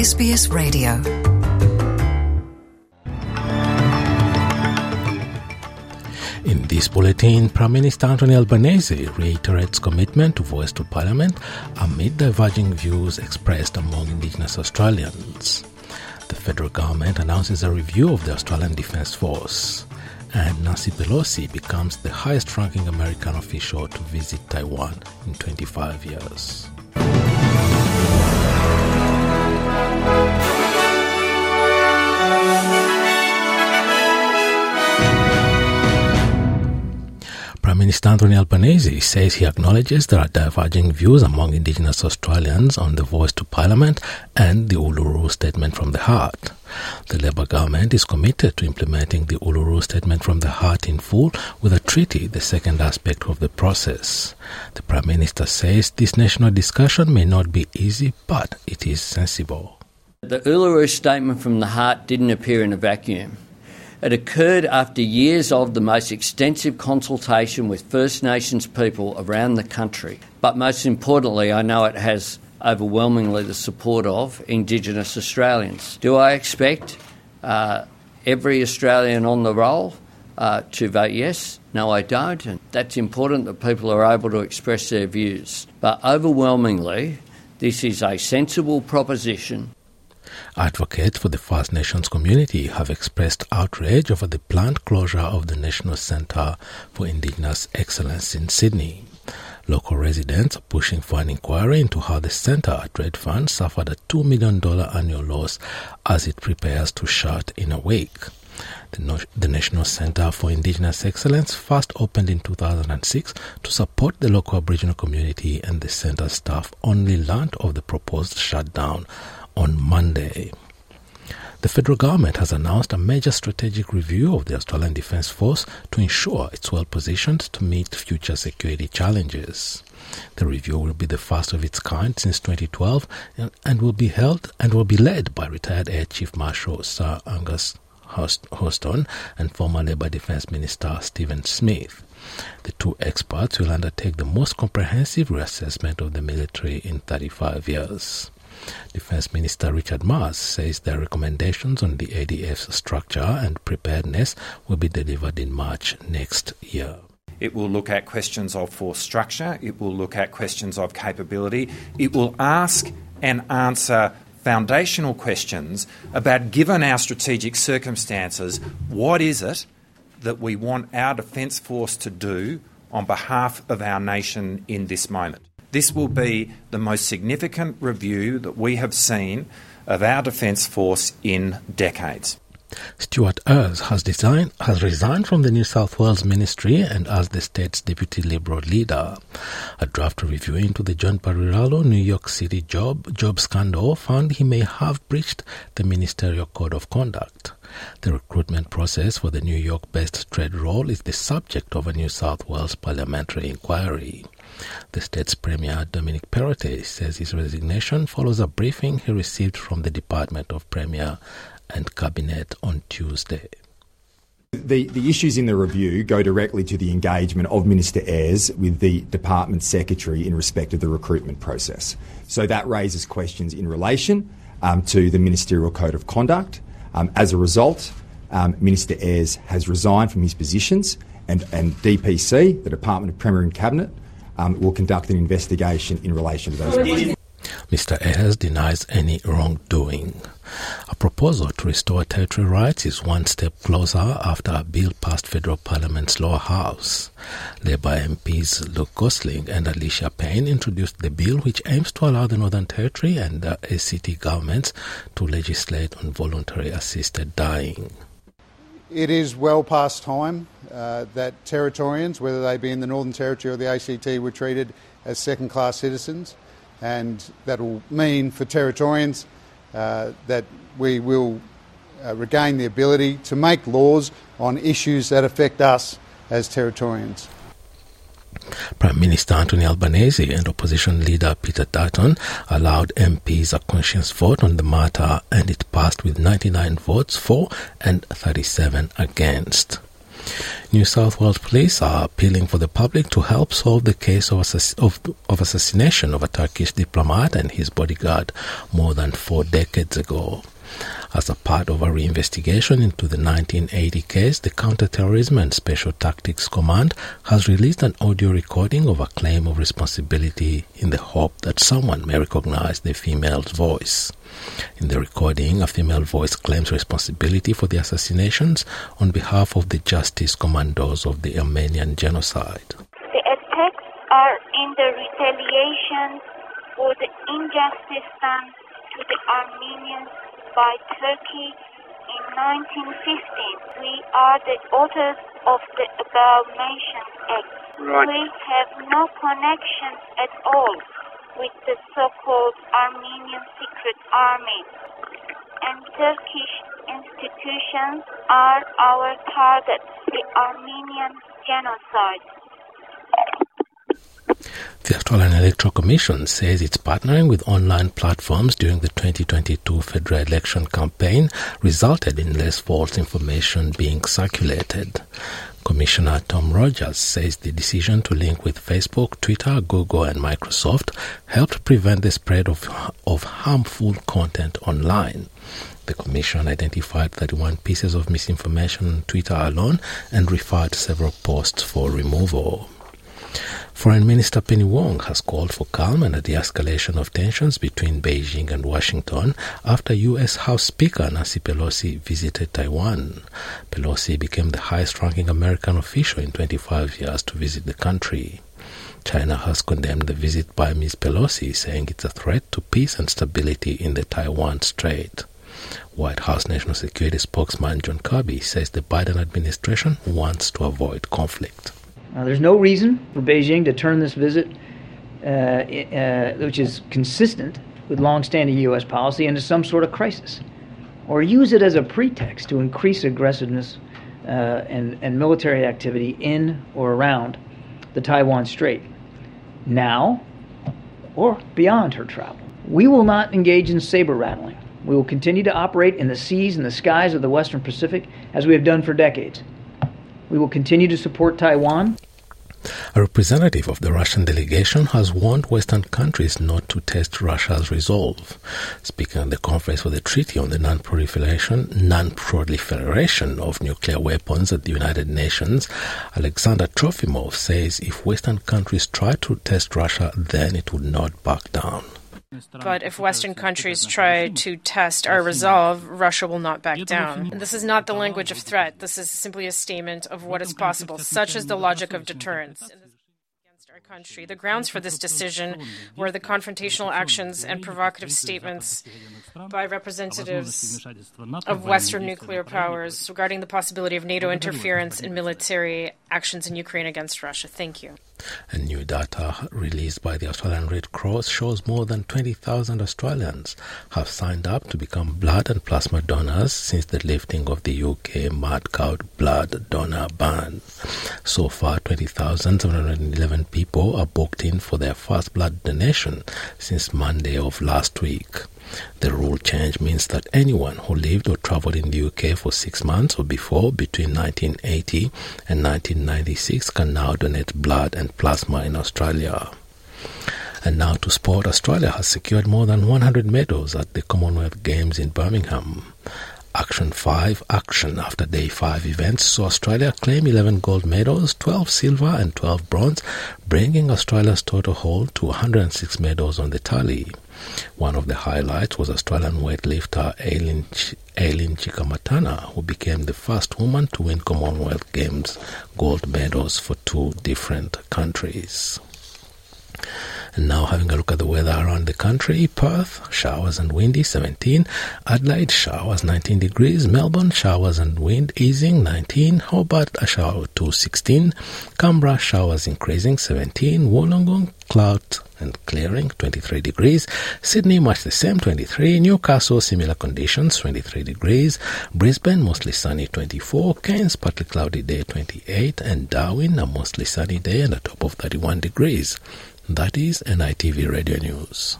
SBS Radio. In this bulletin, Prime Minister Anthony Albanese reiterates commitment to voice to Parliament amid diverging views expressed among Indigenous Australians. The federal government announces a review of the Australian Defence Force. And Nancy Pelosi becomes the highest ranking American official to visit Taiwan in 25 years. Minister Anthony Albanese says he acknowledges there are diverging views among Indigenous Australians on the voice to Parliament and the Uluru Statement from the Heart. The Labor government is committed to implementing the Uluru Statement from the Heart in full with a treaty, the second aspect of the process. The Prime Minister says this national discussion may not be easy, but it is sensible. The Uluru Statement from the Heart didn't appear in a vacuum. It occurred after years of the most extensive consultation with First Nations people around the country. But most importantly, I know it has overwhelmingly the support of Indigenous Australians. Do I expect uh, every Australian on the roll uh, to vote yes? No, I don't. And that's important that people are able to express their views. But overwhelmingly, this is a sensible proposition Advocates for the First Nations community have expressed outrage over the planned closure of the National Centre for Indigenous Excellence in Sydney. Local residents are pushing for an inquiry into how the centre at Redfern suffered a $2 million annual loss as it prepares to shut in a week. The, no- the, National Centre for Indigenous Excellence first opened in 2006 to support the local Aboriginal community, and the centre staff only learned of the proposed shutdown on Monday. The federal government has announced a major strategic review of the Australian Defence Force to ensure it's well positioned to meet future security challenges. The review will be the first of its kind since 2012 and will be held and will be led by retired Air Chief Marshal Sir Angus Houston and former Labor Defence Minister Stephen Smith. The two experts will undertake the most comprehensive reassessment of the military in 35 years. Defense Minister Richard Marles says their recommendations on the ADF's structure and preparedness will be delivered in March next year. It will look at questions of force structure, it will look at questions of capability, it will ask and answer foundational questions about, given our strategic circumstances, what is it that we want our Defence Force to do on behalf of our nation in this moment? This will be the most significant review that we have seen of our Defence Force in decades. Stuart Ayres has, designed, has resigned from the New South Wales Ministry and as the state's deputy Liberal leader. A draft review into the John Barilaro New York City job, job scandal found he may have breached the ministerial code of conduct. The recruitment process for the New York based trade role is the subject of a New South Wales parliamentary inquiry. The state's Premier Dominic Perrottet says his resignation follows a briefing he received from the Department of Premier and Cabinet on Tuesday. The, the issues in the review go directly to the engagement of Minister Ayres with the Department Secretary in respect of the recruitment process. So that raises questions in relation um, to the Ministerial Code of Conduct. Um, as a result, um, Minister Ayres has resigned from his positions, and, and DPC, the Department of Premier and Cabinet, um, will conduct an investigation in relation to those questions. Mr. Ayres denies any wrongdoing. A proposal to restore territory rights is one step closer after a bill passed federal parliament's lower house. Labor MPs Luke Gosling and Alicia Payne introduced the bill which aims to allow the Northern Territory and the ACT governments to legislate on voluntary assisted dying. It is well past time uh, that Territorians, whether they be in the Northern Territory or the ACT, were treated as second class citizens and that will mean for Territorians uh, that we will uh, regain the ability to make laws on issues that affect us as Territorians. Prime Minister Anthony Albanese and opposition leader Peter Dutton allowed MPs a conscience vote on the matter and it passed with 99 votes for and 37 against. New South Wales police are appealing for the public to help solve the case of, of, of assassination of a Turkish diplomat and his bodyguard more than four decades ago. As a part of a reinvestigation into the 1980 case, the Counterterrorism and Special Tactics Command has released an audio recording of a claim of responsibility in the hope that someone may recognize the female's voice. In the recording, a female voice claims responsibility for the assassinations on behalf of the Justice Commandos of the Armenian genocide. The attacks are in the retaliation for the injustice done to the Armenians by Turkey in 1915. We are the authors of the above mentioned act. Right. We have no connection at all with the so-called Armenian Secret Army. And Turkish institutions are our targets, the Armenian genocide. The Australian Electoral Commission says it's partnering with online platforms during the 2022 federal election campaign resulted in less false information being circulated. Commissioner Tom Rogers says the decision to link with Facebook, Twitter, Google, and Microsoft helped prevent the spread of, of harmful content online. The Commission identified 31 pieces of misinformation on Twitter alone and referred several posts for removal. Foreign Minister Penny Wong has called for calm and a de-escalation of tensions between Beijing and Washington after U.S. House Speaker Nancy Pelosi visited Taiwan. Pelosi became the highest-ranking American official in 25 years to visit the country. China has condemned the visit by Ms. Pelosi, saying it's a threat to peace and stability in the Taiwan Strait. White House National Security spokesman John Kirby says the Biden administration wants to avoid conflict. Uh, there's no reason for Beijing to turn this visit, uh, uh, which is consistent with longstanding U.S. policy, into some sort of crisis, or use it as a pretext to increase aggressiveness uh, and, and military activity in or around the Taiwan Strait, now or beyond her travel. We will not engage in saber rattling. We will continue to operate in the seas and the skies of the Western Pacific as we have done for decades. We will continue to support Taiwan. A representative of the Russian delegation has warned Western countries not to test Russia's resolve. Speaking at the conference for the Treaty on the Non-Proliferation, Non-Proliferation of Nuclear Weapons at the United Nations, Alexander Trofimov says if Western countries try to test Russia, then it would not back down. But if Western countries try to test our resolve, Russia will not back down. And this is not the language of threat. This is simply a statement of what is possible. Such is the logic of deterrence. Against our country. The grounds for this decision were the confrontational actions and provocative statements by representatives of Western nuclear powers regarding the possibility of NATO interference in military actions in Ukraine against Russia. Thank you. And new data released by the Australian Red Cross shows more than 20,000 Australians have signed up to become blood and plasma donors since the lifting of the UK mad cow blood donor ban. So far, 20,711 people are booked in for their first blood donation since Monday of last week. The rule change means that anyone who lived or travelled in the UK for six months or before between 1980 and 1996 can now donate blood and plasma in Australia. And now to sport, Australia has secured more than 100 medals at the Commonwealth Games in Birmingham. Action 5 action after day 5 events saw Australia claim 11 gold medals, 12 silver and 12 bronze, bringing Australia's total haul to 106 medals on the tally. One of the highlights was Australian weightlifter Eileen, Ch- Eileen Cikamatana, who became the first woman to win Commonwealth Games gold medals for two different countries. And now having a look at the weather around the country. Perth, showers and windy 17. Adelaide, showers 19 degrees. Melbourne, showers and wind easing 19. Hobart, a shower to 16. Canberra, showers increasing 17. Wollongong, cloud and clearing 23 degrees. Sydney, much the same 23. Newcastle, similar conditions 23 degrees. Brisbane, mostly sunny 24. Cairns, partly cloudy day 28. And Darwin, a mostly sunny day and a top of 31 degrees. That is NITV Radio News.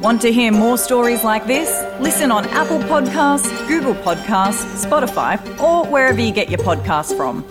Want to hear more stories like this? Listen on Apple Podcasts, Google Podcasts, Spotify, or wherever you get your podcasts from.